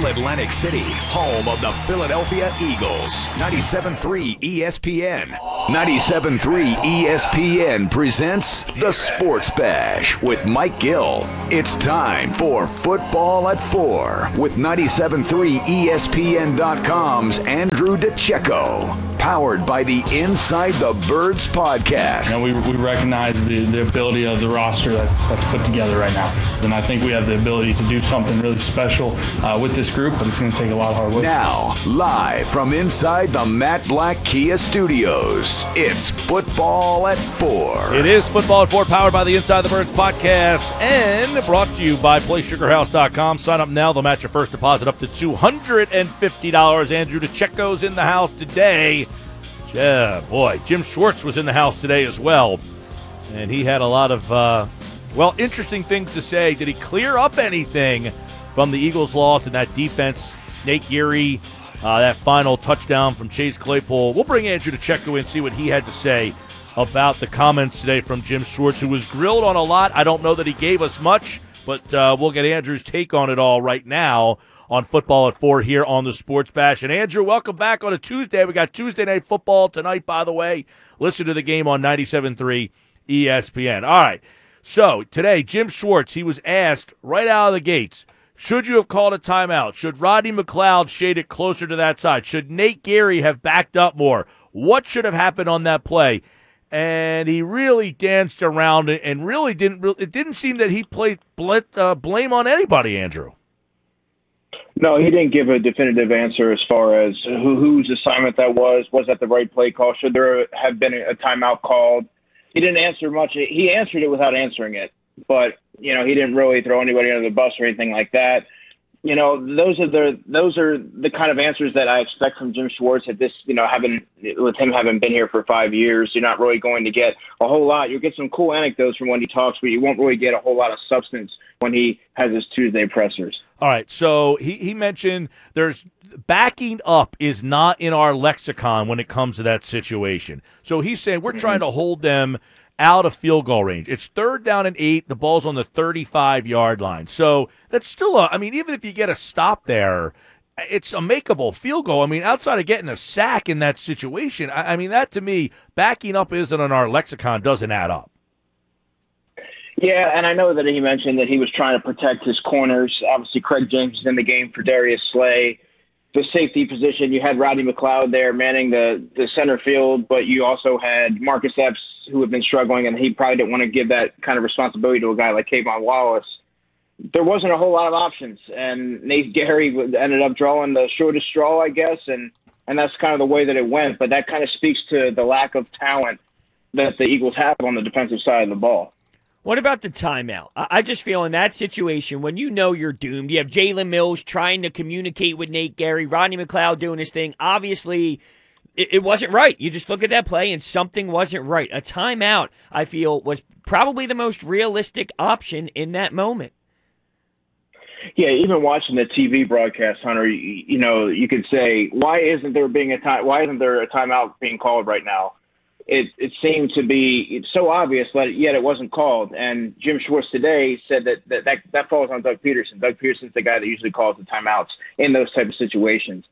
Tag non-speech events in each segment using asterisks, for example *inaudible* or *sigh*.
Atlantic City, home of the Philadelphia Eagles. 97.3 ESPN. 97.3 ESPN presents The Sports Bash with Mike Gill. It's time for Football at 4 with 97.3 ESPN.com's Andrew DiCecco. Powered by the Inside the Birds podcast. You know, we, we recognize the, the ability of the roster that's, that's put together right now. And I think we have the ability to do something really special uh, with this group, but it's going to take a lot of hard work. Now, live from inside the Matt Blatt Kia Studios, it's Football at 4. It is Football at 4, powered by the Inside the Birds podcast, and brought to you by PlaySugarHouse.com. Sign up now. They'll match your first deposit up to $250. Andrew DiCecco's in the house today. Yeah, boy. Jim Schwartz was in the house today as well. And he had a lot of, uh, well, interesting things to say. Did he clear up anything from the Eagles' loss and that defense? Nate Gerry, uh, that final touchdown from Chase Claypool. We'll bring Andrew DiCecco in and see what he had to say about the comments today from Jim Schwartz, who was grilled on a lot. I don't know that he gave us much, but uh, we'll get Andrew's take on it all right now on football at four here on the Sports Bash. And Andrew, welcome back on a Tuesday. We got Tuesday night football tonight, by the way. Listen to the game on 97.3 ESPN. All right. So today, Jim Schwartz, he was asked right out of the gates, should you have called a timeout? Should Rodney McLeod shade it closer to that side? Should Nate Gerry have backed up more? What should have happened on that play? And he really danced around it and really didn't. It didn't seem that he played uh, blame on anybody, Andrew. No, he didn't give a definitive answer as far as who, whose assignment that was. Was that the right play call? Should there have been a timeout called? He didn't answer much. He answered it without answering it, but you know he didn't really throw anybody under the bus or anything like that. You know, those are the those are the kind of answers that I expect from Jim Schwartz. At this, you know, having with him having been here for five years, you're not really going to get a whole lot. You'll get some cool anecdotes from when he talks, but you won't really get a whole lot of substance when he has his Tuesday pressers. All right. So he, he mentioned there's backing up is not in our lexicon when it comes to that situation. So he's saying we're mm-hmm. trying to hold them out of field goal range. It's third down and eight. The ball's on the 35 yard line. So that's still a, I mean, even if you get a stop there, it's a makeable field goal. I mean, outside of getting a sack in that situation, I, I mean, that to me, backing up isn't in our lexicon, doesn't add up. Yeah, and I know that he mentioned that he was trying to protect his corners. Obviously, Craig James is in the game for Darius Slay. The safety position, you had Rodney McLeod there manning the, the center field, but you also had Marcus Epps, who had been struggling, and he probably didn't want to give that kind of responsibility to a guy like K'Von Wallace. There wasn't a whole lot of options, and Nate Gerry ended up drawing the shortest straw, I guess, and, and that's kind of the way that it went. But that kind of speaks to the lack of talent that the Eagles have on the defensive side of the ball. What about the timeout? I just feel in that situation when you know you're doomed, you have Jalen Mills trying to communicate with Nate Gerry, Rodney McLeod doing his thing. Obviously, it, wasn't right. You just look at that play and something wasn't right. A timeout, I feel, was probably the most realistic option in that moment. Yeah, even watching the TV broadcast, Hunter, you, you know, you could say, why isn't there being a time? Why isn't there a timeout being called right now? it, it seemed to be so obvious, but yet it wasn't called. And Jim Schwartz today said that that, that, that falls on Doug Pederson. Doug Pederson's the guy that usually calls the timeouts in those type of situations.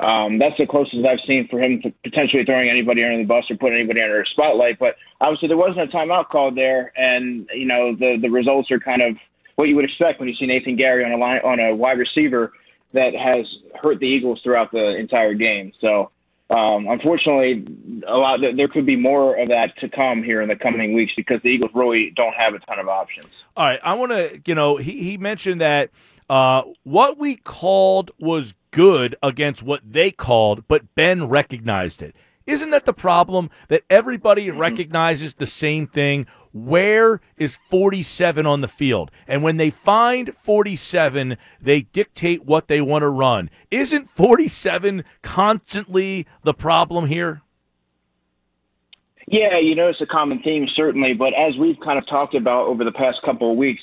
Um, that's the closest I've seen for him potentially throwing anybody under the bus or putting anybody under a spotlight. But obviously, there wasn't a timeout called there, and you know the the results are kind of what you would expect when you see Nathan Gerry on a line on a wide receiver that has hurt the Eagles throughout the entire game. So um, unfortunately, a lot there could be more of that to come here in the coming weeks because the Eagles really don't have a ton of options. All right, I want to, you know, he he mentioned that uh, what we called was good against what they called, but Ben recognized it. Isn't that the problem that everybody mm-hmm. recognizes the same thing? Where is 47 on the field? And when they find 47, they dictate what they want to run. Isn't 47 constantly the problem here? Yeah, you know, it's a common theme, certainly. But as we've kind of talked about over the past couple of weeks,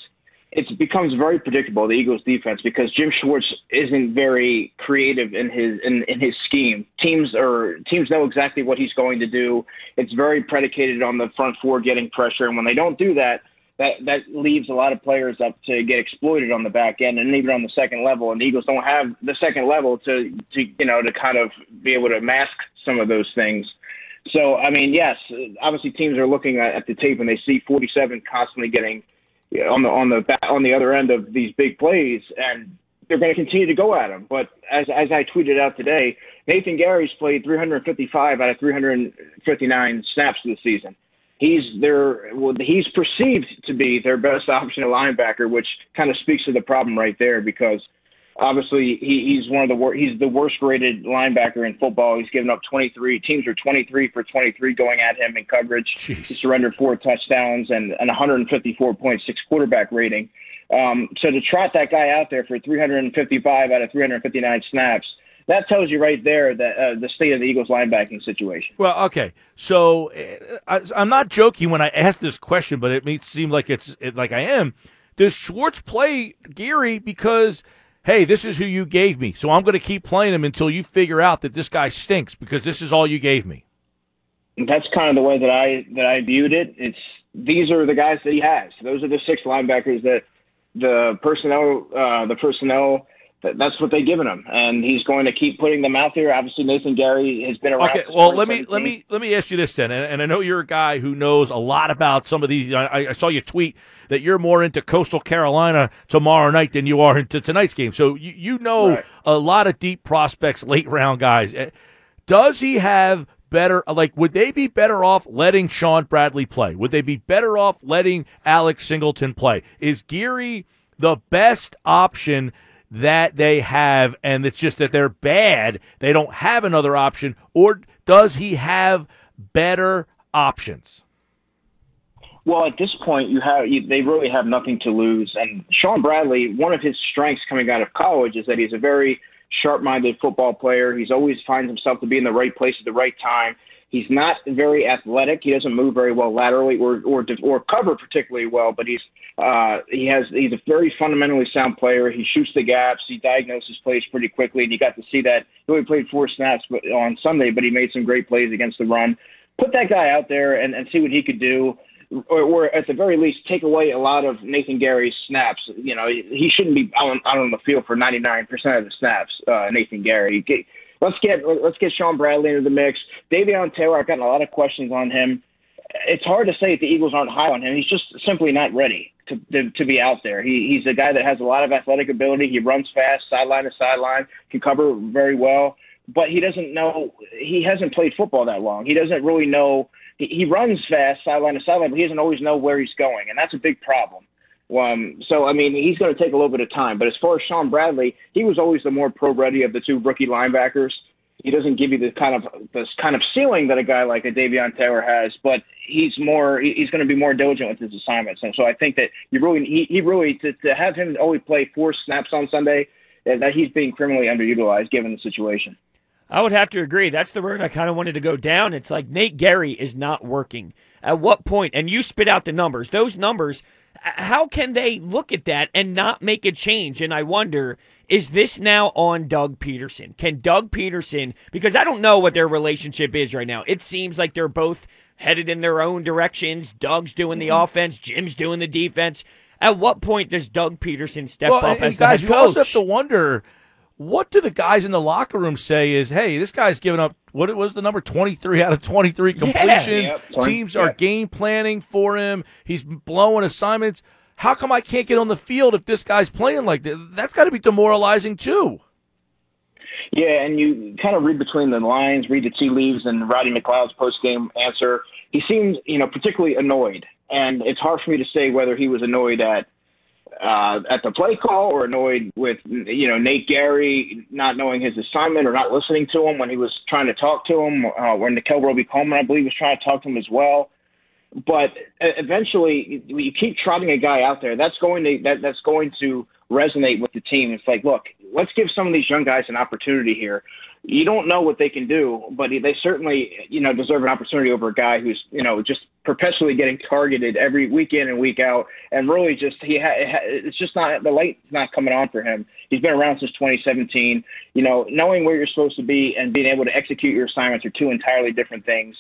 it becomes very predictable the Eagles defense because Jim Schwartz isn't very creative in his in, in his scheme. Teams or teams know exactly what he's going to do. It's very predicated on the front four getting pressure, and when they don't do that, that that leaves a lot of players up to get exploited on the back end and even on the second level. And the Eagles don't have the second level to, to you know to kind of be able to mask some of those things. So I mean, yes, obviously teams are looking at, at the tape and they see 47 constantly getting on the on the on the other end of these big plays, and they're going to continue to go at him. But as as I tweeted out today, Nathan Gerry's played 355 out of 359 snaps this season. He's their well, he's perceived to be their best option at linebacker, which kind of speaks to the problem right there because obviously he, he's one of the wor- he's the worst rated linebacker in football. He's given up 23 teams are 23 for 23 going at him in coverage. Jeez. He surrendered four touchdowns and an 154.6 quarterback rating. Um, so to trot that guy out there for 355 out of 359 snaps, that tells you right there that uh, the state of the Eagles linebacking situation. Well, okay. So uh, I, am not joking when I ask this question, but it may seem like it's it, like I am. Does Schwartz play Gerry because – hey, this is who you gave me, so I'm going to keep playing him until you figure out that this guy stinks because this is all you gave me. That's kind of the way that I that I viewed it. It's these are the guys that he has. Those are the six linebackers that the personnel uh, the personnel that's what they've given him, and he's going to keep putting them out there. Obviously, Nathan Gerry has been around. Okay, well, let me let me let me ask you this then, and, and, I know you're a guy who knows a lot about some of these. I, I, saw you tweet that you're more into Coastal Carolina tomorrow night than you are into tonight's game, so you you know right. a lot of deep prospects, late round guys. Eh, does he have better like would they be better off letting Shaun Bradley play? Would they be better off letting Alex Singleton play? Is Gerry the best option that they have, and it's just that they're bad. They don't have another option, or does he have better options? Well, at this point, you have you, they really have nothing to lose. And Shaun Bradley, one of his strengths coming out of college is that he's a very sharp-minded football player. He's always finds himself to be in the right place at the right time. He's not very athletic. He doesn't move very well laterally or or or cover particularly well. But he's uh, he has he's a very fundamentally sound player. He shoots the gaps. He diagnoses plays pretty quickly, and you got to see that. He only played four snaps on Sunday, but he made some great plays against the run. Put that guy out there and, and see what he could do. Or, or at the very least, take away a lot of Nathan Gerry's snaps. You know, he shouldn't be out on, on the field for 99% of the snaps. Uh, Nathan Gerry, let's get let's get Shaun Bradley into the mix. Davion Taylor, I've gotten a lot of questions on him. It's hard to say if the Eagles aren't high on him. He's just simply not ready to to, to be out there. He, he's a guy that has a lot of athletic ability. He runs fast, sideline to sideline, can cover very well. But he doesn't know. He hasn't played football that long. He doesn't really know. He, he runs fast, sideline to sideline, but he doesn't always know where he's going, and that's a big problem. Um, so I mean, he's going to take a little bit of time. But as far as Shaun Bradley, he was always the more pro ready of the two rookie linebackers. He doesn't give you the kind of this kind of ceiling that a guy like a Davion Taylor has, but he's more he's going to be more diligent with his assignments. And so I think that you really he, he really to, to have him only play four snaps on Sunday that he's being criminally underutilized given the situation. I would have to agree. That's the road I kind of wanted to go down. It's like Nate Gerry is not working. At what point? And you spit out the numbers. Those numbers, how can they look at that and not make a change? And I wonder, is this now on Doug Pederson? Can Doug Pederson, because I don't know what their relationship is right now. It seems like they're both headed in their own directions. Doug's doing the mm-hmm. offense, Jim's doing the defense. At what point does Doug Pederson step well, up and, as and guys, the head coach? You also have to wonder what do the guys in the locker room say is, hey, this guy's giving up what was the number 23 out of 23 completions. Yeah, yep. Teams are game planning for him. He's blowing assignments. How come I can't get on the field if this guy's playing like that? That's got to be demoralizing too. Yeah, and you kind of read between the lines, read the tea leaves, and Roddy McLeod's post game answer. He seemed, you know, particularly annoyed, and it's hard for me to say whether he was annoyed at uh, at the play call or annoyed with you know Nate Gerry not knowing his assignment or not listening to him when he was trying to talk to him, uh, when Nickell Robey-Coleman I believe was trying to talk to him as well. But eventually, you keep trotting a guy out there. That's going to that, that's going to resonate with the team. It's like, look, let's give some of these young guys an opportunity here you don't know what they can do, but they certainly, you know, deserve an opportunity over a guy who's, you know, just perpetually getting targeted every week in and week out, and really just he ha- it's just not the light's not coming on for him. He's been around since 2017. You know, knowing where you're supposed to be and being able to execute your assignments are two entirely different things.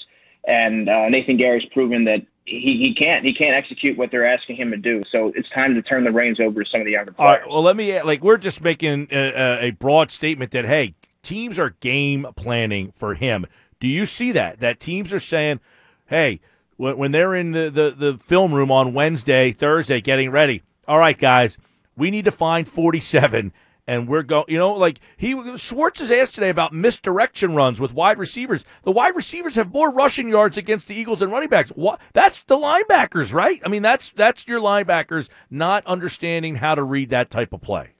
And uh, Nathan Gerry's proven that he, he can't he can't execute what they're asking him to do. So it's time to turn the reins over to some of the younger players. All right. Well, let me like we're just making a, a broad statement that hey, teams are game planning for him. Do you see that? That teams are saying, hey, when, they're in the, the, the film room on Wednesday, Thursday, getting ready. All right, guys, we need to find 47 and we're going. You know, like he Schwartz is asked today about misdirection runs with wide receivers. The wide receivers have more rushing yards against the Eagles than running backs. What? That's the linebackers, right? I mean, that's that's your linebackers not understanding how to read that type of play.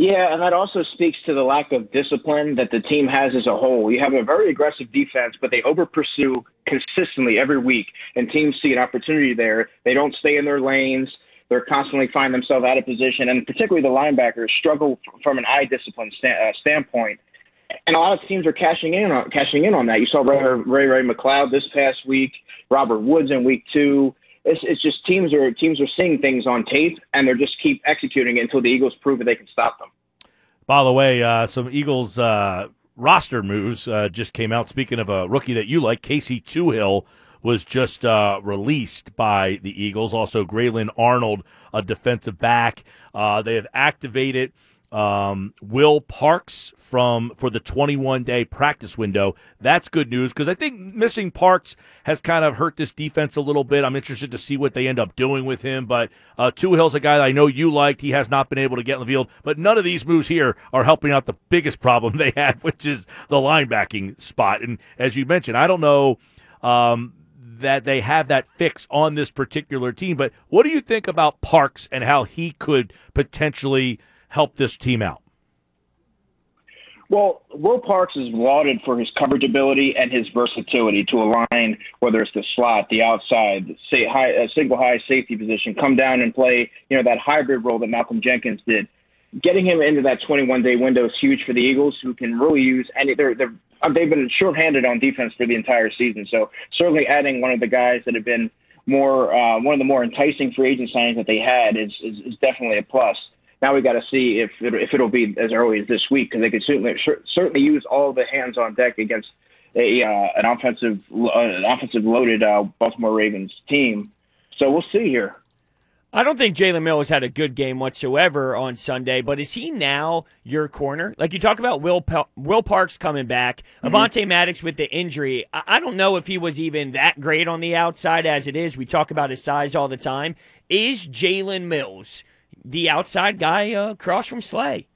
Yeah, and that also speaks to the lack of discipline that the team has as a whole. You have a very aggressive defense, but they over pursue consistently every week, and teams see an opportunity there. They don't stay in their lanes. They're constantly find themselves out of position, and particularly the linebackers struggle from an eye discipline uh, standpoint. And a lot of teams are cashing in on cashing in on that. You saw Ray Ray, Ray McCloud this past week, Robert Woods in week two. It's, it's just teams are teams are seeing things on tape, and they're just keep executing it until the Eagles prove that they can stop them. By the way, uh, some Eagles uh, roster moves uh, just came out. Speaking of a rookie that you like, Casey Toohill was just uh, released by the Eagles. Also, Grayland Arnold, a defensive back. Uh, they have activated um, Will Parks from for the 21 day practice window. That's good news because I think missing Parks has kind of hurt this defense a little bit. I'm interested to see what they end up doing with him. But uh, Hills, a guy that I know you liked. He has not been able to get in the field, but none of these moves here are helping out the biggest problem *laughs* they have, which is the linebacking spot. And as you mentioned, I don't know. Um, that they have that fix on this particular team. But what do you think about Parks and how he could potentially help this team out? Well, Will Parks is lauded for his coverage ability and his versatility to align, whether it's the slot, the outside, say high, a single high safety position, come down and play, you know, that hybrid role that Malcolm Jenkins did. Getting him into that 21 day window is huge for the Eagles, who can really use any. They're, they're they've been shorthanded on defense for the entire season. So certainly adding one of the guys that have been more uh, one of the more enticing free agent signings that they had is is, is definitely a plus. Now we got to see if it, if it'll be as early as this week because they could certainly certainly use all the hands on deck against a uh, an offensive uh, an offensive loaded uh, Baltimore Ravens team. So we'll see here. I don't think Jalen Mills had a good game whatsoever on Sunday, but is he now your corner? Like you talk about Will Will Parks coming back, mm-hmm. Avonte Maddox with the injury. I-, I don't know if he was even that great on the outside as it is. We talk about his size all the time. Is Jalen Mills the outside guy uh, across from Slay?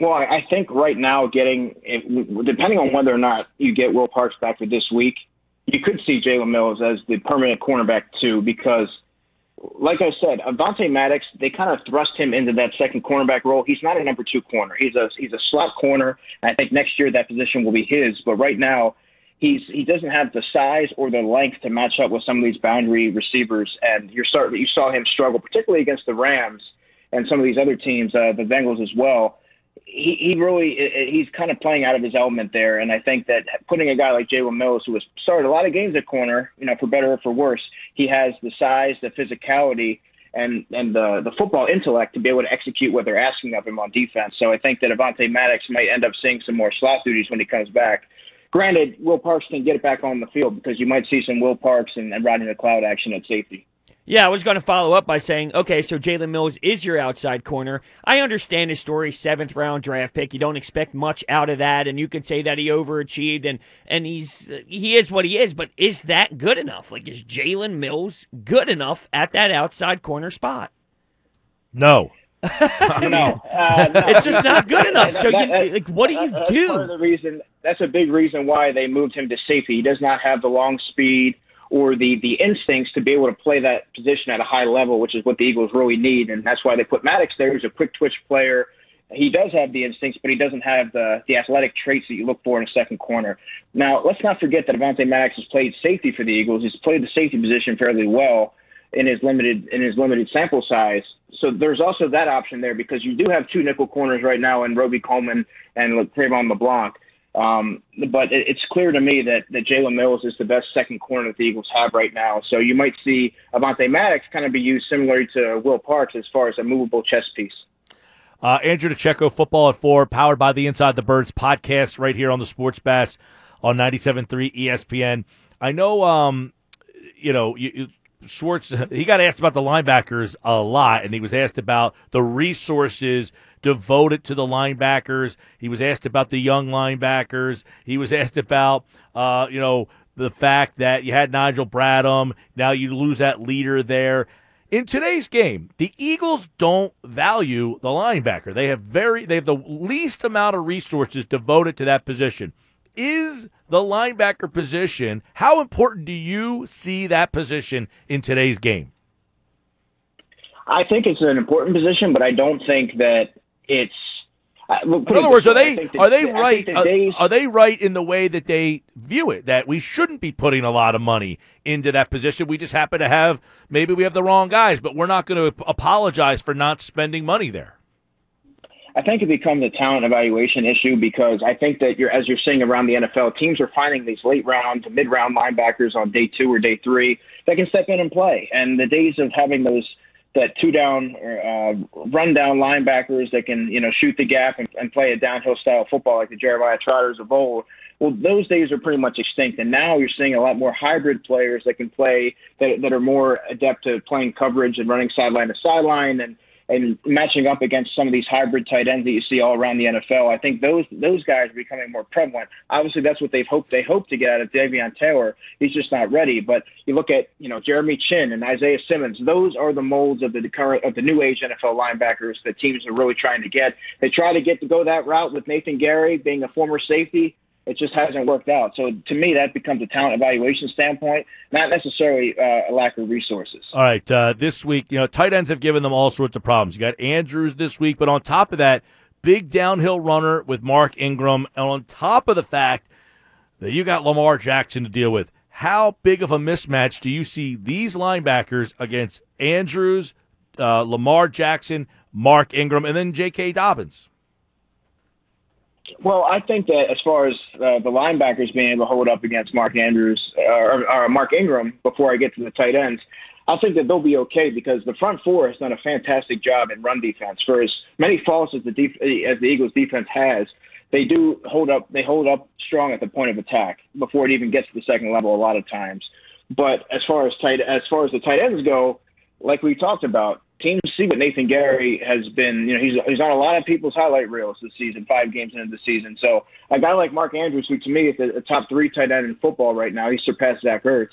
Well, I think right now, getting depending on whether or not you get Will Parks back for this week, you could see Jalen Mills as the permanent cornerback too, because like I said, Avonte Maddox, they kind of thrust him into that second cornerback role. He's not a number two corner. He's a he's a slot corner. I think next year that position will be his. But right now, he's he doesn't have the size or the length to match up with some of these boundary receivers. And you're starting you saw him struggle, particularly against the Rams and some of these other teams, uh, the Bengals as well. He, he really he's kind of playing out of his element there, and I think that putting a guy like Jalen Mills, who has started a lot of games at corner, you know, for better or for worse, he has the size, the physicality, and and the the football intellect to be able to execute what they're asking of him on defense. So I think that Avonte Maddox might end up seeing some more slot duties when he comes back. Granted, Will Parks can get it back on the field because you might see some Will Parks and, and Rodney McLeod action at safety. Yeah, I was going to follow up by saying, okay, so Jalen Mills is your outside corner. I understand his story, seventh round draft pick. You don't expect much out of that, and you could say that he overachieved, and and he's he is what he is. But is that good enough? Like, is Jalen Mills good enough at that outside corner spot? No. No, uh, no, it's just not good enough. So, you, like, what do you that's do? Part of the reason that's a big reason why they moved him to safety. He does not have the long speed or the the instincts to be able to play that position at a high level, which is what the Eagles really need, and that's why they put Maddox there. He's a quick twitch player. He does have the instincts, but he doesn't have the the athletic traits that you look for in a second corner. Now, let's not forget that Avonte Maddox has played safety for the Eagles. He's played the safety position fairly well in his limited in his limited sample size. So there's also that option there because you do have two nickel corners right now in Robey Coleman and Cre'Von LeBlanc. Um, but it, it's clear to me that, that Jalen Mills is the best second corner that the Eagles have right now. So you might see Avonte Maddox kind of be used similarly to Will Parks as far as a movable chess piece. Uh, Andrew DiCecco, Football at Four, powered by the Inside the Birds podcast right here on the Sports Bash on 97.3 ESPN. I know, um, you know, you, Schwartz, he got asked about the linebackers a lot, and he was asked about the resources devoted to the linebackers. He was asked about the young linebackers. He was asked about, uh, you know, the fact that you had Nigel Bradham. Now you lose that leader there. In today's game, the Eagles don't value the linebacker. They have very they have the least amount of resources devoted to that position. Is the linebacker position how important do you see that position in today's game? I think it's an important position, but I don't think that it's uh, in other words, are they are they right? Are, uh, are, they right in the way that they view it? That we shouldn't be putting a lot of money into that position. We just happen to have maybe we have the wrong guys, but we're not going to apologize for not spending money there. I think it becomes a talent evaluation issue because I think that you're as you're seeing around the NFL, teams are finding these late round to mid round linebackers on day two or day three that can step in and play. And the days of having those that two down uh, run down linebackers that can you know shoot the gap and, and play a downhill style football like the Jeremiah Trotters of old. Well, those days are pretty much extinct, and now you're seeing a lot more hybrid players that can play that, that are more adept to playing coverage and running sideline to sideline and and matching up against some of these hybrid tight ends that you see all around the NFL. I think those those guys are becoming more prevalent. Obviously, that's what they've hoped they hope to get out of Davion Taylor. He's just not ready. But you look at you know Jeremy Chinn and Isaiah Simmons. Those are the molds of the current of the new age NFL linebackers that teams are really trying to get. They try to get to go that route with Nathan Gerry being a former safety it just hasn't worked out. So to me, that becomes a talent evaluation standpoint, not necessarily uh, a lack of resources. All right, uh, this week, you know, tight ends have given them all sorts of problems. You got Andrews this week, but on top of that, big downhill runner with Mark Ingram, and on top of the fact that you got Lamar Jackson to deal with. How big of a mismatch do you see these linebackers against Andrews, uh, Lamar Jackson, Mark Ingram, and then J.K. Dobbins? Well, I think that as far as uh, the linebackers being able to hold up against Mark Andrews or, or Mark Ingram before I get to the tight ends, I think that they'll be okay because the front four has done a fantastic job in run defense. For as many faults as the def- as the Eagles defense has, they do hold up. They hold up strong at the point of attack before it even gets to the second level. A lot of times, but as far as tight as far as the tight ends go, like we talked about, see what Nathan Gerry has been. You know, he's he's on a lot of people's highlight reels this season, five games into the season. So a guy like Mark Andrews, who to me is the top three tight end in football right now, he surpassed Zach Ertz.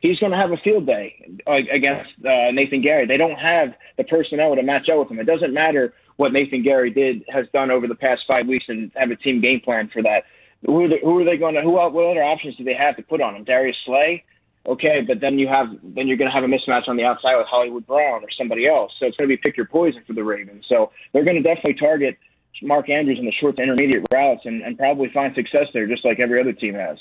He's going to have a field day against uh, Nathan Gerry. They don't have the personnel to match up with him. It doesn't matter what Nathan Gerry did has done over the past five weeks and have a team game plan for that. Who are they, who are they going to? Who what other options do they have to put on him? Darius Slay okay, but then you have then you're going to have a mismatch on the outside with Hollywood Brown or somebody else. So it's going to be pick your poison for the Ravens. So they're going to definitely target Mark Andrews in the short to intermediate routes and, and probably find success there, just like every other team has.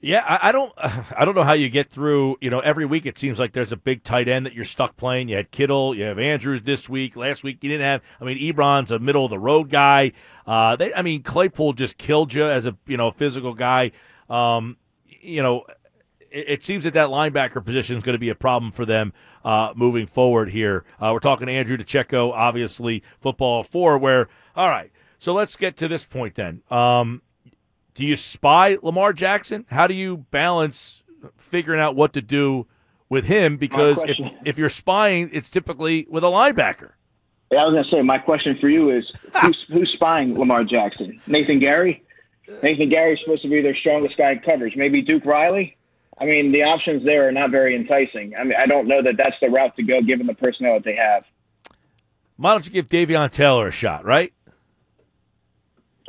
Yeah, I, I, don't, *sighs* I don't know how you get through. You know, every week it seems like there's a big tight end that you're stuck playing. You had Kittle, you have Andrews this week. Last week you didn't have. I mean, Ebron's a middle of the road guy. Uh, they, I mean, Claypool just killed you as a you know physical guy. Um, you know, it, seems that that linebacker position is going to be a problem for them uh, moving forward here. Uh, we're talking to Andrew DiCecco, obviously, football four, where, all right, so let's get to this point then. Um, do you spy Lamar Jackson? How do you balance figuring out what to do with him? Because if, if you're spying, it's typically with a linebacker. Yeah, I was going to say, my question for you is who's, *laughs* who's spying Lamar Jackson? Nathan Gerry? Nathan Gerry's supposed to be their strongest guy in coverage. Maybe Duke Riley? I mean, the options there are not very enticing. I mean, I don't know that that's the route to go given the personnel that they have. Why don't you give Davion Taylor a shot, right?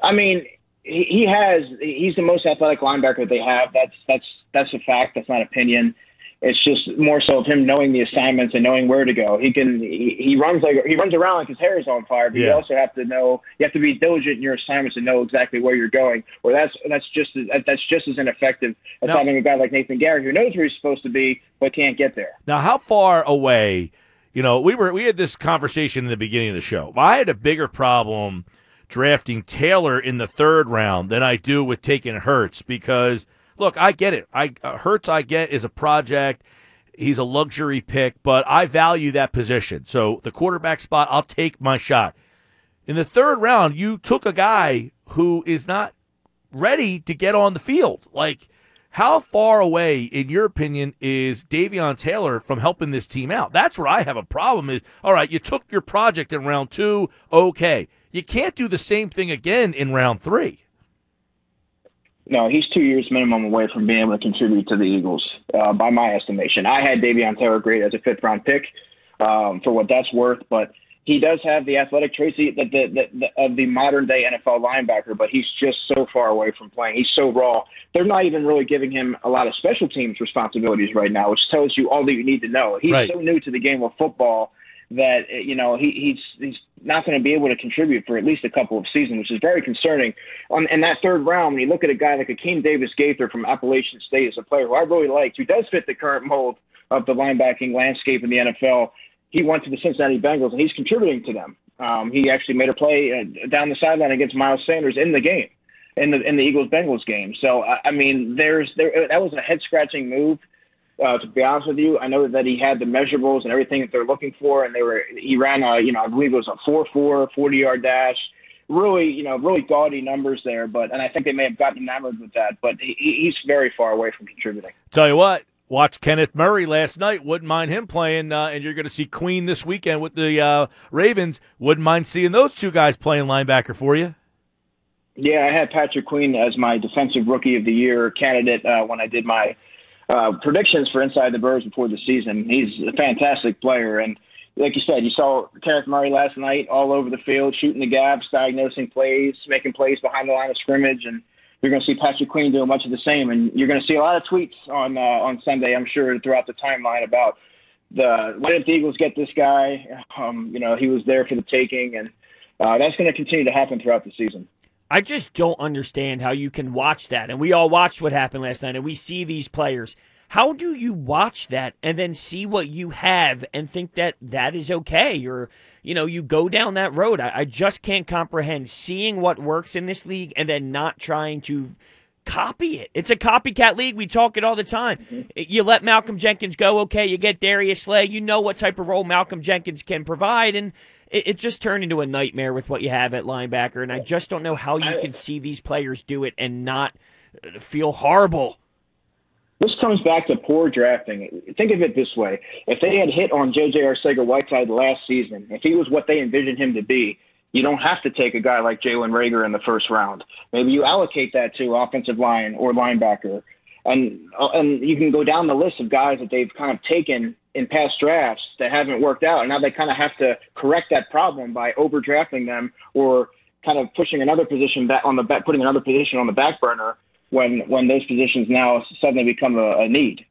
I mean, he, he has. He's the most athletic linebacker they have. That's that's that's a fact. That's not opinion. It's just more so of him knowing the assignments and knowing where to go. He can he, he runs like he runs around like his hair is on fire, but yeah. you also have to know you have to be diligent in your assignments and know exactly where you're going. Or that's that's just that's just as ineffective as now, having a guy like Nathan Gerry who knows where he's supposed to be but can't get there. Now, how far away? You know, we were we had this conversation in the beginning of the show. I had a bigger problem drafting Taylor in the third round than I do with taking Hurts because look, I get it. I uh, Hurts, I get is a project. He's a luxury pick, but I value that position. So the quarterback spot, I'll take my shot. In the third round, you took a guy who is not ready to get on the field. Like How far away, in your opinion, is Davion Taylor from helping this team out? That's where I have a problem. Is all right, you took your project in round two, okay. You can't do the same thing again in round three. No, he's two years minimum away from being able to contribute to the Eagles, uh, by my estimation. I had Davion Taylor great as a fifth round pick um, for what that's worth, but he does have the athletic traits the, the, the, of the modern day NFL linebacker, but he's just so far away from playing. He's so raw. They're not even really giving him a lot of special teams responsibilities right now, which tells you all that you need to know. He's right. so new to the game of football that you know he, he's he's not going to be able to contribute for at least a couple of seasons, which is very concerning. On in that third round, when you look at a guy like Akeem Davis Gaither from Appalachian State, as a player who I really liked, who does fit the current mold of the linebacking landscape in the NFL, he went to the Cincinnati Bengals and he's contributing to them. Um, he actually made a play uh, down the sideline against Miles Sanders in the game, in the in the Eagles Bengals game. So I, I mean, there's there that was a head scratching move uh, to be honest with you, I know that he had the measurables and everything that they're looking for, and they were he ran a you know I believe it was a four four 40 yard dash, really you know really gaudy numbers there, but and I think they may have gotten enamored with that, but he, he's very far away from contributing. Tell you what, watch Kenneth Murray last night. Wouldn't mind him playing, uh, and you're going to see Queen this weekend with the uh, Ravens. Wouldn't mind seeing those two guys playing linebacker for you. Yeah, I had Patrick Queen as my defensive rookie of the year candidate uh, when I did my uh, predictions for Inside the Birds before the season. He's a fantastic player, and like you said, you saw Kenneth Murray last night all over the field, shooting the gaps, diagnosing plays, making plays behind the line of scrimmage, and you're going to see Patrick Queen doing much of the same. And you're going to see a lot of tweets on uh, on Sunday, I'm sure, throughout the timeline about the why didn't the Eagles get this guy? Um, you know, he was there for the taking, and uh, that's going to continue to happen throughout the season. I just don't understand how you can watch that. And we all watched what happened last night and we see these players. How do you watch that and then see what you have and think that that is okay? Or, you know, you go down that road. I, I just can't comprehend seeing what works in this league and then not trying to copy it. It's a copycat league. We talk it all the time. Mm-hmm. You let Malcolm Jenkins go, okay, you get Darius Slay. You know what type of role Malcolm Jenkins can provide. And it, it, just turned into a nightmare with what you have at linebacker, and I just don't know how you can see these players do it and not uh, feel horrible. This comes back to poor drafting. Think of it this way: if they had hit on J.J. Arcega-Whiteside last season, if he was what they envisioned him to be, you don't have to take a guy like Jalen Reagor in the first round. Maybe you allocate that to offensive line or linebacker, and uh, and you can go down the list of guys that they've kind of taken in past drafts that haven't worked out, and now they kind of have to correct that problem by overdrafting them or kind of pushing another position back on the back, putting another position on the back burner when when those positions now suddenly become a, a need.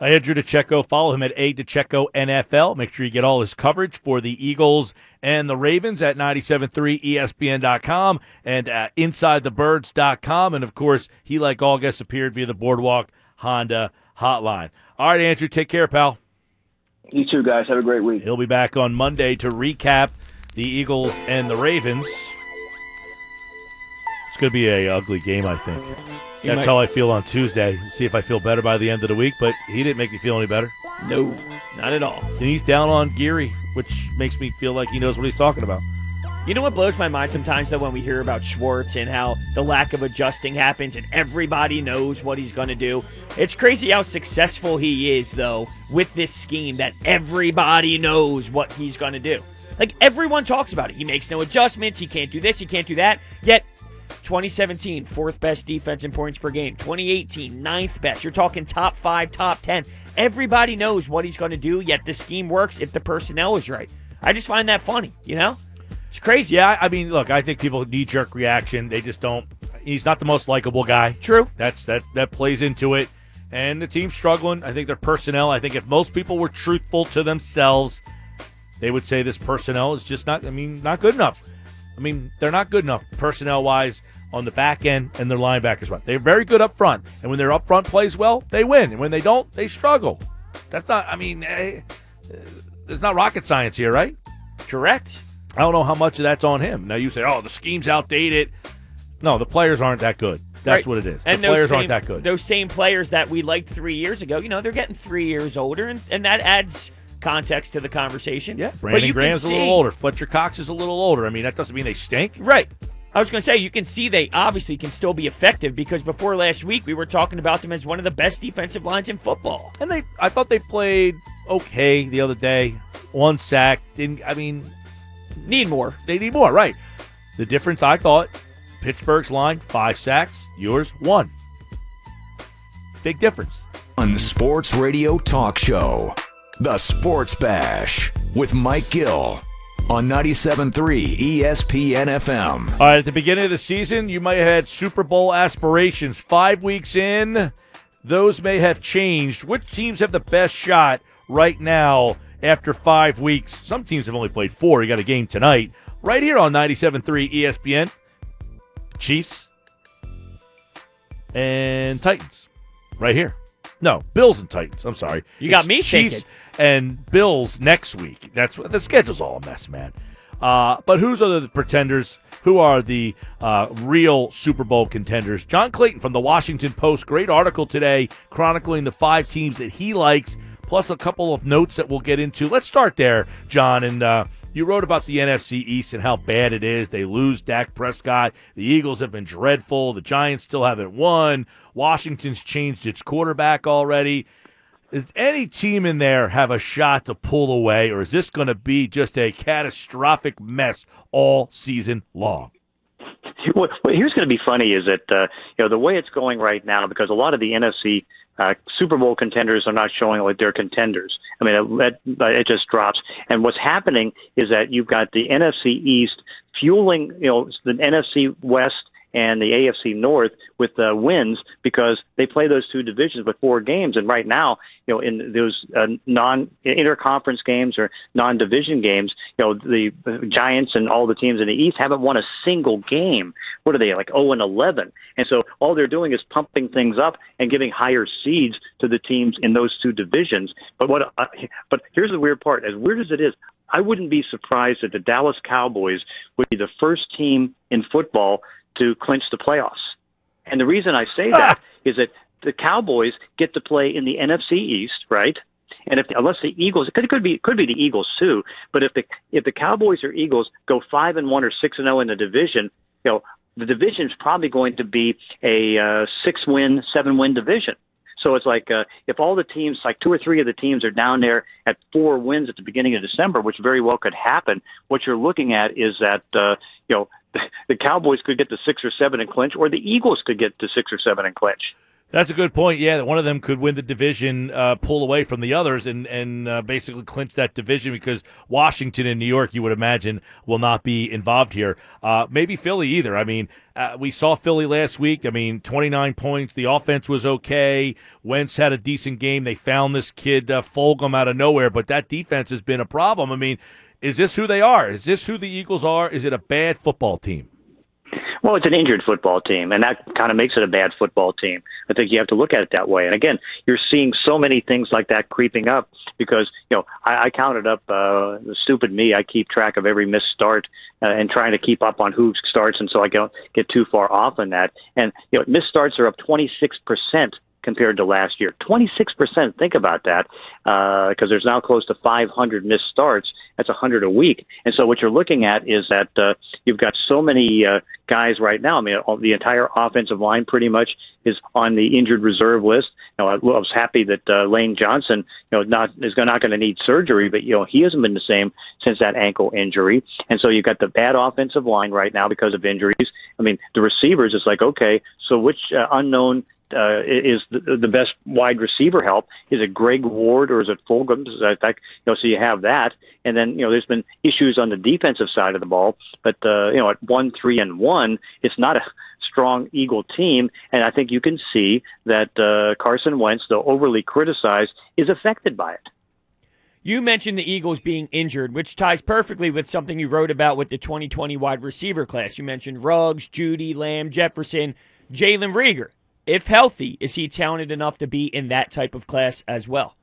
Andrew DiCecco. Follow him at A DiCecco NFL. Make sure you get all his coverage for the Eagles and the Ravens at 97.3 ESPN.com and uh, InsideTheBirds.com. And of course, he, like all guests, appeared via the Boardwalk Honda hotline. All right, Andrew, take care, pal. You too, guys. Have a great week. He'll be back on Monday to recap the Eagles and the Ravens. It's going to be a ugly game, I think. He That's might. how I feel on Tuesday. See if I feel better by the end of the week, but he didn't make me feel any better. No, not at all. And he's down on Gerry, which makes me feel like he knows what he's talking about. You know what blows my mind sometimes, though, when we hear about Schwartz and how the lack of adjusting happens and everybody knows what he's going to do? It's crazy how successful he is, though, with this scheme that everybody knows what he's going to do. Like, everyone talks about it. He makes no adjustments. He can't do this. He can't do that. Yet, 2017, fourth best defense in points per game. 2018, ninth best. You're talking top five, top 10. Everybody knows what he's going to do, yet the scheme works if the personnel is right. I just find that funny, you know? It's crazy. Yeah, I mean, look, I think people knee jerk reaction. They just don't. He's not the most likable guy. True. That's that that plays into it. And the team's struggling. I think their personnel. I think if most people were truthful to themselves, they would say this personnel is just not. I mean, not good enough. I mean, they're not good enough personnel wise on the back end and their linebackers. Well, they're very good up front, and when their up front plays well, they win, and when they don't, they struggle. That's not. I mean, eh, eh it's not rocket science here, right? Correct. I don't know how much of that's on him. Now you say, "Oh, the scheme's outdated." No, the players aren't that good. That's right. what it is. And the players same, aren't that good. Those same players that we liked three years ago, you know, they're getting three years older, and, and that adds context to the conversation. Yeah, Brandon Graham's a little older. Fletcher Cox is a little older. I mean, that doesn't mean they stink. Right. I was going to say, you can see they obviously can still be effective because before last week we were talking about them as one of the best defensive lines in football. And they, I thought they played okay the other day. One sack. Didn't I mean? Need more. They need more, right? The difference, I thought, Pittsburgh's line five sacks, yours one. Big difference. On Sports Radio Talk Show, The Sports Bash with Mike Gill on 97.3 ESPN FM. All right, at the beginning of the season, you might have had Super Bowl aspirations. Five weeks in, those may have changed. Which teams have the best shot right now after five weeks? Some teams have only played four. You got a game tonight. Right here on 97.3 ESPN. Chiefs and Titans. Right here. No, Bills and Titans. I'm sorry. You got It's me Chiefs thinking. and Bills next week. That's what the schedule's all a mess, man. Uh, but who's are the pretenders? Who are the uh, real Super Bowl contenders? John Clayton from the Washington Post. Great article today chronicling the five teams that he likes, plus a couple of notes that we'll get into. Let's start there, John. And uh, you wrote about the NFC East and how bad it is. They lose Dak Prescott. The Eagles have been dreadful. The Giants still haven't won. Washington's changed its quarterback already. Does any team in there have a shot to pull away, or is this going to be just a catastrophic mess all season long? What, what here's going to be funny is that uh, you know the way it's going right now because a lot of the NFC uh, Super Bowl contenders are not showing like they're contenders. I mean, it, it, it just drops. And what's happening is that you've got the NFC East fueling, you know, the NFC West and the AFC North with uh, wins because they play those two divisions with four games. And right now, you know, in those uh, non interconference games or non division games, you know, the Giants and all the teams in the East haven't won a single game. What are they like? 0 and 11. And so all they're doing is pumping things up and giving higher seeds to the teams in those two divisions. But what? Uh, but here's the weird part. As weird as it is, I wouldn't be surprised that the Dallas Cowboys would be the first team in football to clinch the playoffs. And the reason I say that is that the Cowboys get to play in the NFC East, right? And if unless the Eagles, it could be could be the Eagles too, but if the if the Cowboys or Eagles go five and one or six and zero in the division, you know the division is probably going to be a uh, six win, seven win division. So it's like uh, if all the teams, like two or three of the teams, are down there at four wins at the beginning of December, which very well could happen. What you're looking at is that uh, you know *laughs* the Cowboys could get to six or seven and clinch, or the Eagles could get to six or seven and clinch. That's a good point. Yeah, that one of them could win the division, uh, pull away from the others, and and uh, basically clinch that division because Washington and New York, you would imagine, will not be involved here. Uh, maybe Philly either. I mean, uh, we saw Philly last week. I mean, 29 points. The offense was okay. Wentz had a decent game. They found this kid uh, Fulgham out of nowhere, but that defense has been a problem. I mean, is this who they are? Is this who the Eagles are? Is it a bad football team? Well, it's an injured football team, and that kind of makes it a bad football team. I think you have to look at it that way. And again, you're seeing so many things like that creeping up because you know I, I counted up. Uh, stupid me, I keep track of every missed start uh, and trying to keep up on who starts, and so I don't get too far off on that. And you know, missed starts are up 26 percent compared to last year. 26%. Think about that, because uh, there's now close to 500 missed starts. That's a 100 a week. And so what you're looking at is that uh, you've got so many uh, guys right now. I mean, the entire offensive line pretty much is on the injured reserve list. You know, I, I was happy that uh, Lane Johnson, you know, not is not going to need surgery, but you know he hasn't been the same since that ankle injury. And so you've got the bad offensive line right now because of injuries. I mean, the receivers. It's like okay, so which uh, unknown uh, is the, the best wide receiver help? Is it Greg Ward or is it Fulgham? I think you know, so you have that, and then you know there's been issues on the defensive side of the ball, but uh, you know at one, three, and one, it's not a strong Eagle team, and I think you can see that uh, Carson Wentz, though overly criticized, is affected by it. You mentioned the Eagles being injured, which ties perfectly with something you wrote about with the 2020 wide receiver class. You mentioned Ruggs, Jeudy, Lamb, Jefferson, Jalen Reagor if healthy, is he talented enough to be in that type of class as well?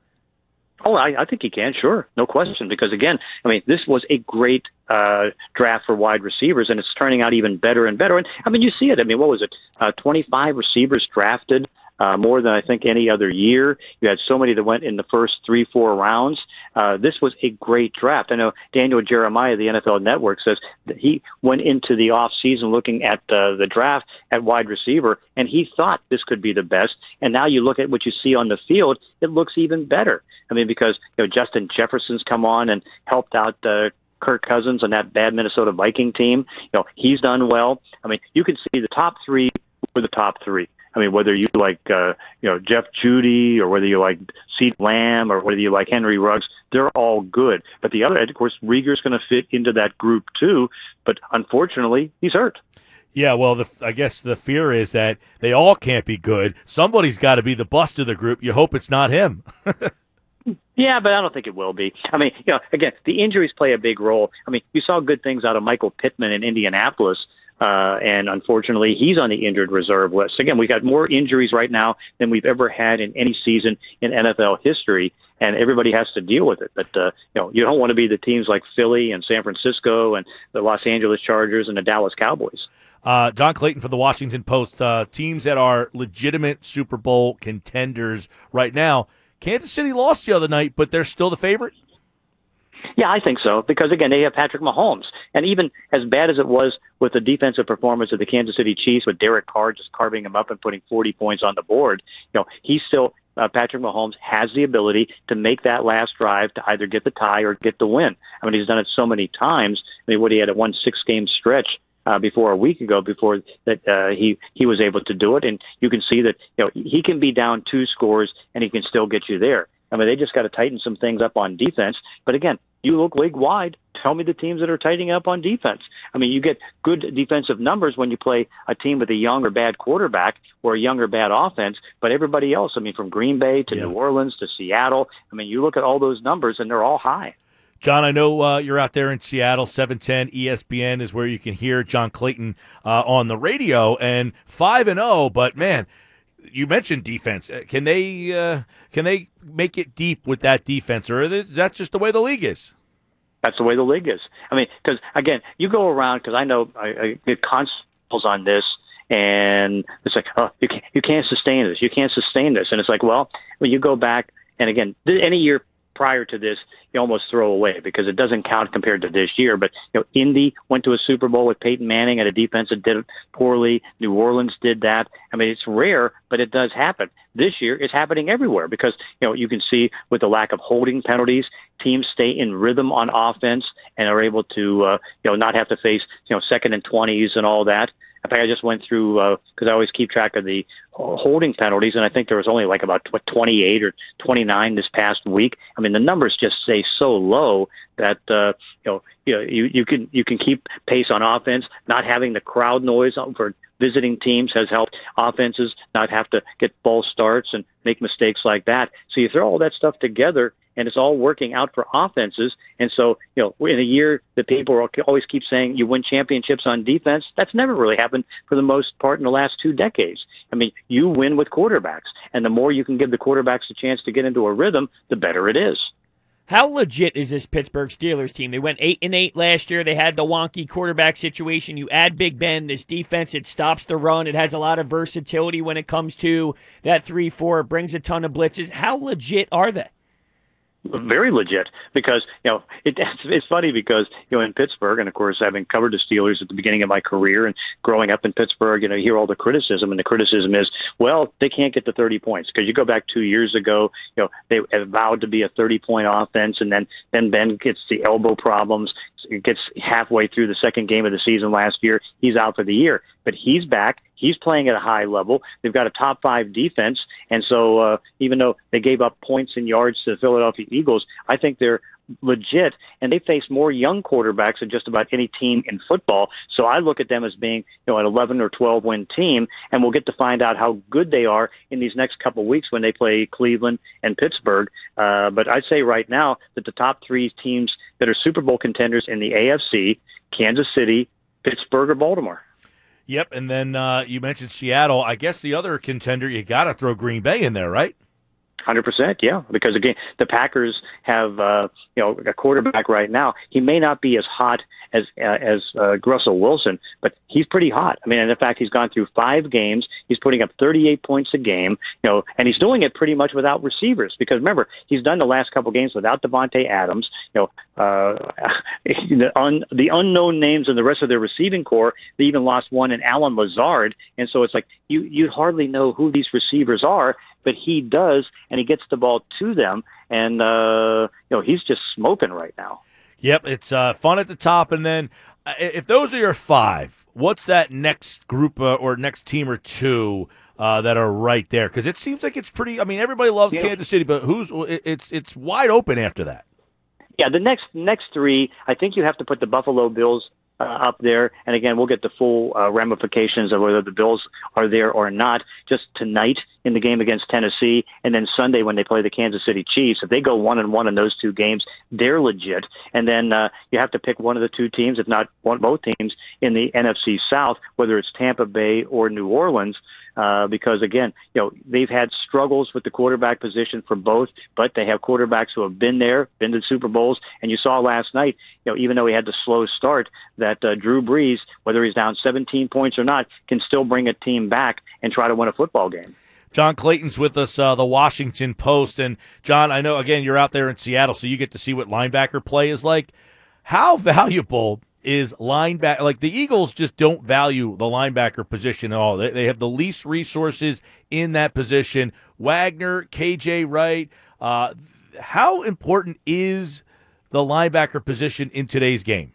Oh, I, I think he can, sure, no question. Because again, I mean, this was a great uh, draft for wide receivers, and it's turning out even better and better. And I mean, you see it. I mean, what was it? Uh, Twenty-five receivers drafted. Uh, more than I think any other year. You had so many that went in the first three, four rounds. Uh, this was a great draft. I know Daniel Jeremiah, the NFL Network, says that he went into the off season looking at uh, the draft at wide receiver, and he thought this could be the best. And now you look at what you see on the field, it looks even better. I mean, because you know Justin Jefferson's come on and helped out uh, Kirk Cousins on that bad Minnesota Viking team. You know, he's done well. I mean, you can see the top three were the top three. I mean, whether you like, uh, you know, Jeff Jeudy or whether you like CeeDee Lamb or whether you like Henry Ruggs, they're all good. But the other, end, of course, Reagor's going to fit into that group too. But unfortunately, he's hurt. Yeah, well, the, I guess the fear is that they all can't be good. Somebody's got to be the bust of the group. You hope it's not him. *laughs* Yeah, but I don't think it will be. I mean, you know, again, the injuries play a big role. I mean, you saw good things out of Michael Pittman in Indianapolis, uh, and unfortunately, he's on the injured reserve list. Again, we've got more injuries right now than we've ever had in any season in NFL history, and everybody has to deal with it. But uh, you know, you don't want to be the teams like Philly and San Francisco and the Los Angeles Chargers and the Dallas Cowboys. Uh, John Clayton for the Washington Post. Uh, teams that are legitimate Super Bowl contenders right now Kansas City lost the other night, but they're still the favorite. Yeah, I think so because again they have Patrick Mahomes, and even as bad as it was with the defensive performance of the Kansas City Chiefs with Derek Carr just carving him up and putting 40 points on the board, you know he's still uh, Patrick Mahomes has the ability to make that last drive to either get the tie or get the win. I mean he's done it so many times. I mean what he had a one six game stretch uh, before a week ago before that uh, he he was able to do it and you can see that you know he can be down two scores and he can still get you there i mean they just got to tighten some things up on defense but again you look league wide tell me the teams that are tightening up on defense i mean you get good defensive numbers when you play a team with a young or bad quarterback or a younger bad offense but everybody else i mean from green bay to yeah. new orleans to seattle i mean you look at all those numbers and they're all high John, I know uh, you're out there in Seattle. 710 ESPN is where you can hear John Clayton uh, on the radio, and five and zero. Oh, but man, you mentioned defense. Uh, can they uh, can they make it deep with that defense, or is that just the way the league is? That's the way the league is. I mean, because again, you go around because I know I, I get constables on this, and it's like, oh, you can't, you can't sustain this. You can't sustain this, and it's like, well, when you go back, and again, any year prior to this, you almost throw away because it doesn't count compared to this year. But you know, Indy went to a Super Bowl with Peyton Manning at a defense that did it poorly. New Orleans did that. I mean, it's rare, but it does happen. This year, it's happening everywhere because you know you can see with the lack of holding penalties, teams stay in rhythm on offense and are able to uh, you know not have to face you know second and twenties and all that. In fact, I just went through because uh, I always keep track of the holding penalties, and I think there was only like about what, 28 or 29 this past week. I mean, the numbers just stay so low that uh, you know you you, you can you can keep pace on offense. Not having the crowd noise for visiting teams has helped offenses not have to get false starts and make mistakes like that. So you throw all that stuff together, and it's all working out for offenses. And so, you know, in a year that people always keep saying you win championships on defense, that's never really happened for the most part in the last two decades. I mean, you win with quarterbacks, and the more you can give the quarterbacks a chance to get into a rhythm, the better it is. How legit is this Pittsburgh Steelers team? They went eight and eight last year. They had the wonky quarterback situation. You add Big Ben, this defense, it stops the run. It has a lot of versatility when it comes to that three four. It brings a ton of blitzes. How legit are they? Very legit because you know it, *laughs* it's, it's funny because you know in Pittsburgh and of course having covered the Steelers at the beginning of my career and growing up in Pittsburgh you know you hear all the criticism and the criticism is well they can't get to 30 points. Because you go back 2 years ago you know they vowed to be a 30 point offense and then then Ben gets the elbow problems gets halfway through the second game of the season last year he's out for the year. But he's back. He's playing at a high level. They've got a top five defense, and so uh, even though they gave up points and yards to the Philadelphia Eagles, I think they're legit, and they face more young quarterbacks than just about any team in football. So I look at them as being, you know, an 11 or 12 win team, and we'll get to find out how good they are in these next couple of weeks when they play Cleveland and Pittsburgh. Uh, but I'd say right now that the top three teams that are Super Bowl contenders in the AFC: Kansas City, Pittsburgh, or Baltimore. Yep, and then uh, you mentioned Seattle. I guess the other contender you got to throw Green Bay in there, right? Hundred percent, yeah. Because again, the Packers have uh, you know a quarterback right now. He may not be as hot as as uh, Russell Wilson, but he's pretty hot. I mean, and in fact, he's gone through five games. He's putting up 38 points a game. You know, and he's doing it pretty much without receivers because remember, he's done the last couple games without Davante Adams. You know, uh, *laughs* the, the unknown names and the rest of their receiving corps. They even lost one in Allen Lazard, and so it's like you you hardly know who these receivers are but he does, and he gets the ball to them, and uh, you know he's just smoking right now. Yep, it's uh, fun at the top, and then uh, if those are your five, what's that next group uh, or next team or two uh, that are right there? Because it seems like it's pretty. I mean, everybody loves yeah. Kansas City, but who's it's it's wide open after that. Yeah, the next next three, I think you have to put the Buffalo Bills uh, up there. And again, we'll get the full uh, ramifications of whether the Bills are there or not just tonight in the game against Tennessee, and then Sunday when they play the Kansas City Chiefs. If they go one and one in those two games, they're legit. And then uh, you have to pick one of the two teams, if not one, both teams, in the NFC South, whether it's Tampa Bay or New Orleans. Uh, because again, you know, they've had struggles with the quarterback position for both, but they have quarterbacks who have been there, been to the Super Bowls, and you saw last night, you know, even though he had the slow start, that uh, Drew Brees, whether he's down 17 points or not, can still bring a team back and try to win a football game. John Clayton's with us, uh, the Washington Post. And John, I know again you're out there in Seattle, so you get to see what linebacker play is like. How *laughs* valuable is linebacker? Like the Eagles just don't value the linebacker position at all. They, they have the least resources in that position. Wagner, KJ Wright. Uh, how important is the linebacker position in today's game?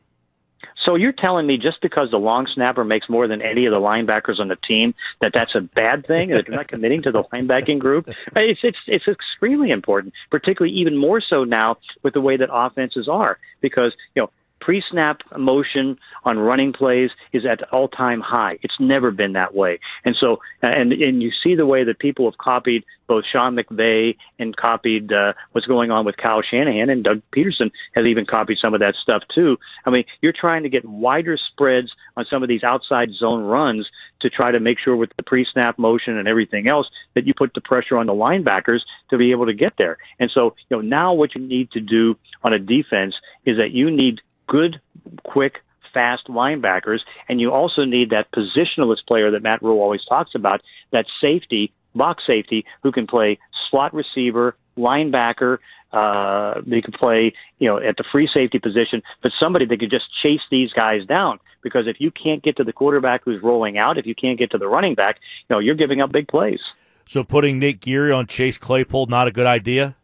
So you're telling me just because the long snapper makes more than any of the linebackers on the team that that's a bad thing? that they're not committing to the linebacking group? It's it's it's extremely important, particularly even more so now with the way that offenses are, because you know pre-snap motion on running plays is at all-time high. It's never been that way. And so, and and you see the way that people have copied both Sean McVay and copied uh, what's going on with Kyle Shanahan, and Doug Pederson has even copied some of that stuff too. I mean, you're trying to get wider spreads on some of these outside zone runs to try to make sure with the pre-snap motion and everything else that you put the pressure on the linebackers to be able to get there. And so, you know, now what you need to do on a defense is that you need good, quick, fast linebackers, and you also need that positionalist player that Matt Rhule always talks about, that safety, box safety, who can play slot receiver, linebacker. Uh, they can play, you know, at the free safety position, but somebody that could just chase these guys down. Because if you can't get to the quarterback who's rolling out, if you can't get to the running back, you know, you're giving up big plays. So putting Nate Gerry on Chase Claypool not a good idea.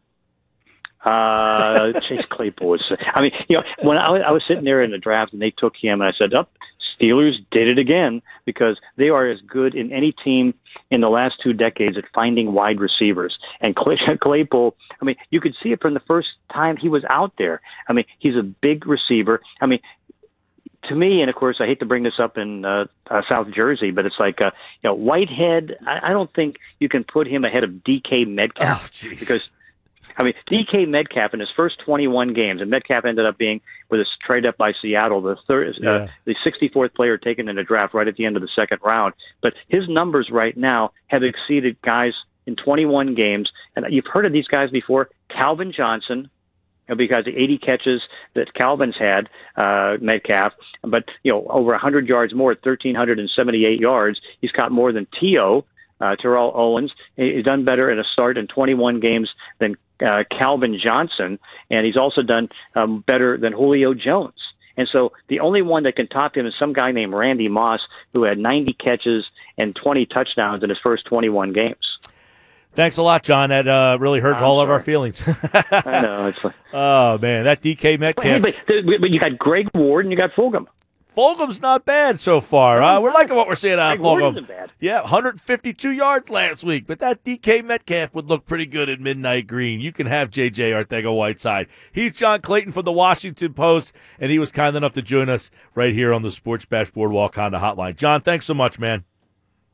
Uh, *laughs* Chase Claypool was. I mean, you know, when I, I was sitting there in the draft and they took him, and I said, "Up, oh, Steelers did it again because they are as good in any team in the last two decades at finding wide receivers. And Clay, *laughs* Claypool, I mean, you could see it from the first time he was out there. I mean, he's a big receiver. I mean, to me, and of course, I hate to bring this up in uh, uh, South Jersey, but it's like, uh, you know, Whitehead. I, I don't think you can put him ahead of DK Metcalf oh, because I mean, DK Metcalf in his first 21 games, and Metcalf ended up being with his trade up by Seattle, the third, uh, yeah. uh, the 64th player taken in the draft right at the end of the second round. But his numbers right now have exceeded guys in 21 games, and you've heard of these guys before. Calvin Johnson, because the 80 catches that Calvin's had, uh, Metcalf, but you know over 100 yards more, 1,378 yards. He's caught more than T.O. Uh, Terrell Owens. He's done better in a start in 21 games than uh, Calvin Johnson, and he's also done um, better than Julio Jones. And so the only one that can top him is some guy named Randy Moss, who had 90 catches and 20 touchdowns in his first 21 games. Thanks a lot, John. That uh, really hurts I'm all sorry. of our feelings. *laughs* I know. It's like, oh man, that DK Metcalf. But, but, you got Greg Ward and you got Fulgham. Fulgham's not bad so far. Huh? We're liking what we're seeing out of Fulgham. Yeah, 152 yards last week, but that DK Metcalf would look pretty good in Midnight Green. You can have JJ Arcega-Whiteside. He's John Clayton from the Washington Post, and he was kind enough to join us right here on the Sports Bash Boardwalk Honda Hotline. John, thanks so much, man.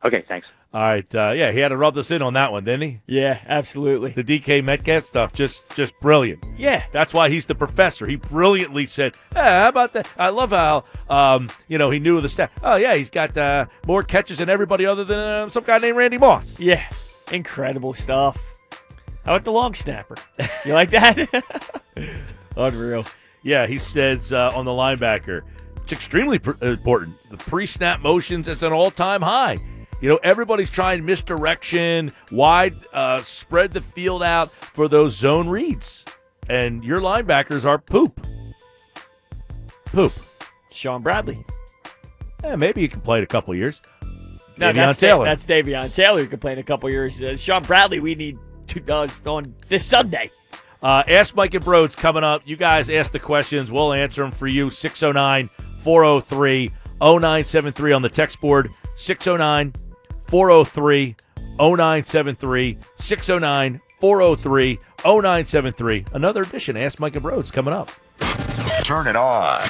Okay, thanks. All right, uh, yeah, he had to rub this in on that one, didn't he? Yeah, absolutely. The DK Metcalf stuff, just just brilliant. Yeah, that's why he's the professor. He brilliantly said, hey, "How about that?" I love how um, you know he knew the stat. Oh yeah, he's got uh, more catches than everybody other than uh, some guy named Randy Moss. Yeah, incredible stuff. How about the long snapper? You like that? *laughs* Unreal. Yeah, he says uh, on the linebacker It's extremely pr- important. The pre-snap motions it's an all-time high. You know, everybody's trying misdirection, wide, uh, spread the field out for those zone reads, and your linebackers are poop. Poop. Shaun Bradley. Yeah, maybe you can play it a couple years. No, Davion that's Taylor. that's Davion Taylor who could play in a couple years. Uh, Shaun Bradley, we need to uh, on this Sunday. Uh, ask Mike and Brodes coming up. You guys ask the questions. We'll answer them for you. 609 403 0973 on the text board. 609 403 0973. 609 403 0973. Another edition. Ask Mike and Brodes coming up. Turn it on.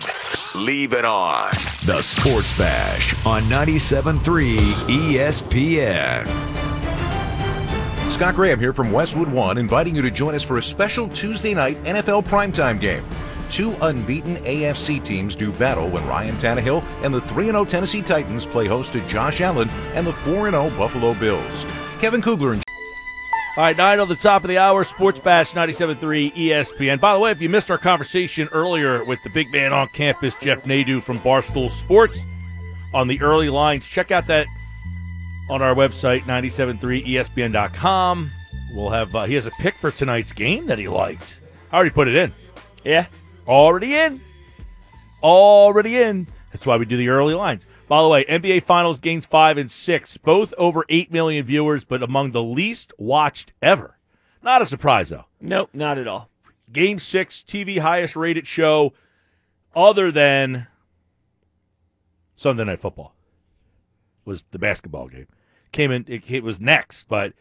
Leave it on. The Sports Bash on 97.3 ESPN. Scott Graham here from Westwood One, inviting you to join us for a special Tuesday night NFL primetime game. Two unbeaten AFC teams do battle when Ryan Tannehill and the 3 0 Tennessee Titans play host to Josh Allen and the 4 0 Buffalo Bills. Kevin Kugler and All right, nine on the top of the hour, Sports Bash 97.3 ESPN. By the way, if you missed our conversation earlier with the big man on campus, Jeff Nadu from Barstool Sports, on the early lines, check out that on our website, 973ESPN.com. We'll have, uh, he has a pick for tonight's game that he liked. I already put it in. Yeah. Already in. Already in. That's why we do the early lines. By the way, NBA Finals games five and six, both over 8 million viewers, but among the least watched ever. Not a surprise, though. Nope, not at all. Game six, TV highest rated show other than Sunday Night Football was the basketball game. Came in, it, it was next, but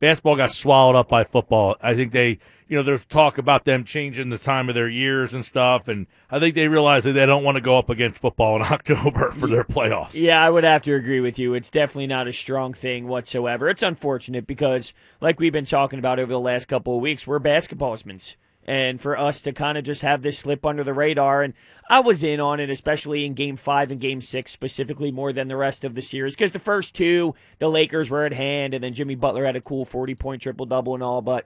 basketball got swallowed up by football. I think they, you know, there's talk about them changing the time of their years and stuff, and I think they realize that they don't want to go up against football in *laughs* October for their playoffs. Yeah, I would have to agree with you. It's definitely not a strong thing whatsoever. It's unfortunate because, like we've been talking about over the last couple of weeks, we're basketballsmen. And for us to kind of just have this slip under the radar, and I was in on it, especially in game five and game six, specifically more than the rest of the series, because the first two, the Lakers were at hand, and then Jimmy Butler had a cool 40 point triple double and all, but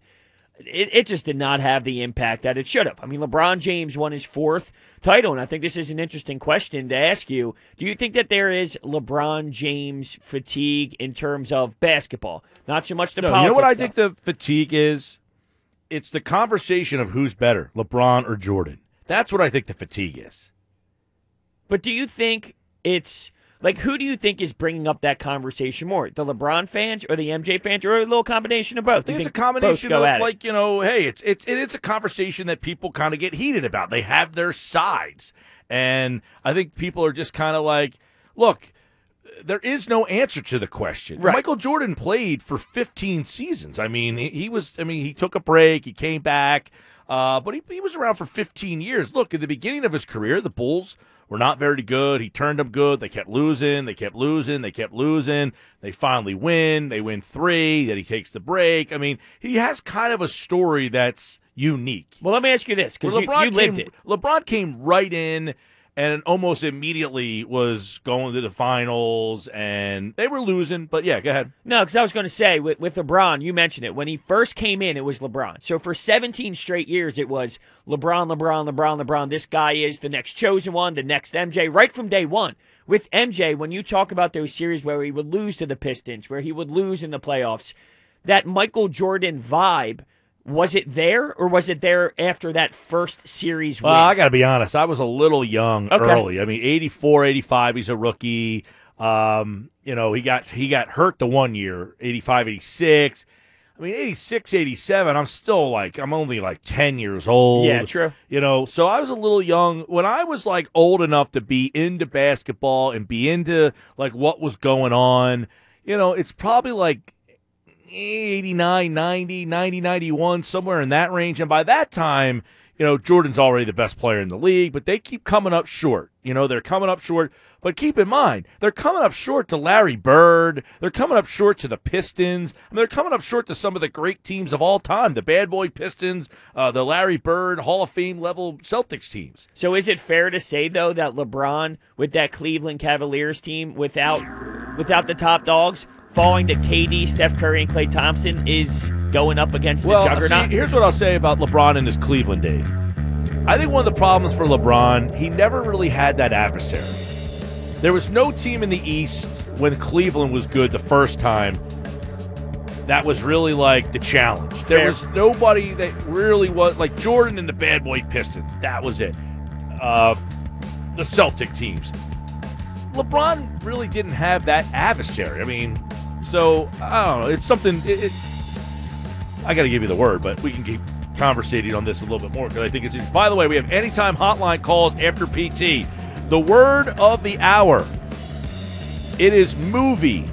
it, it just did not have the impact that it should have. I mean, LeBron James won his fourth title, and I think this is an interesting question to ask you. Do you think that there is LeBron James fatigue in terms of basketball? Not so much the No, you know what I stuff. think the fatigue is? It's the conversation of who's better, LeBron or Jordan. That's what I think the fatigue is. But do you think it's like who do you think is bringing up that conversation more, the LeBron fans or the MJ fans, or a little combination of both? Do you it's a combination of at it? like you know, hey, it's it's it is a conversation that people kind of get heated about. They have their sides, and I think people are just kind of like, look, there is no answer to the question. Right. Michael Jordan played for 15 seasons. I mean, he, he was. I mean, he took a break, he came back, uh, but he he was around for 15 years. Look, at the beginning of his career, the Bulls were not very good. He turned them good. They kept losing. They kept losing. They kept losing. They finally win. They win three. Then he takes the break. I mean, he has kind of a story that's unique. well, let me ask you this because Where you, LeBron you lived came, it. LeBron came right in and almost immediately was going to the finals, and they were losing. But yeah, go ahead. No, because I was going to say with, with LeBron, you mentioned it. When he first came in, it was LeBron. So for 17 straight years, it was LeBron, LeBron, LeBron, LeBron. This guy is the next chosen one, the next MJ, right from day one. With MJ, when you talk about those series where he would lose to the Pistons, where he would lose in the playoffs, that Michael Jordan vibe, was it there or was it there after that first series win? Well, I got to be honest. I was a little young Okay. early. I mean, 84, 85, he's a rookie. Um, you know, he got he got hurt the one year, 85, 86. I mean, 86, 87, I'm still like, I'm only like 10 years old. Yeah, true. You know, so I was a little young. When I was like old enough to be into basketball and be into like what was going on, you know, it's probably like 89, 90, 90, 91, somewhere in that range. And by that time, you know, Jordan's already the best player in the league, but they keep coming up short. You know, they're coming up short. But keep in mind, they're coming up short to Larry Bird. They're coming up short to the Pistons. I mean, they're coming up short to some of the great teams of all time the Bad Boy Pistons, uh, the Larry Bird Hall of Fame level Celtics teams. So is it fair to say though that LeBron with that Cleveland Cavaliers team without without the top dogs falling to KD, Steph Curry, and Klay Thompson is going up against Well, the juggernaut? see, here's what I'll say about LeBron in his Cleveland days. I think one of the problems for LeBron, he never really had that adversary. There was no team in the East when Cleveland was good the first time that was really like the challenge. There Fair. was nobody that really was like Jordan and the Bad Boy Pistons. That was it. Uh, the Celtic teams. LeBron really didn't have that adversary. I mean, so I don't know. It's something. It, it, I got to give you the word, but we can keep conversating on this a little bit more because I think it's. By the way, we have anytime hotline calls after PT. The word of the hour. It is movie.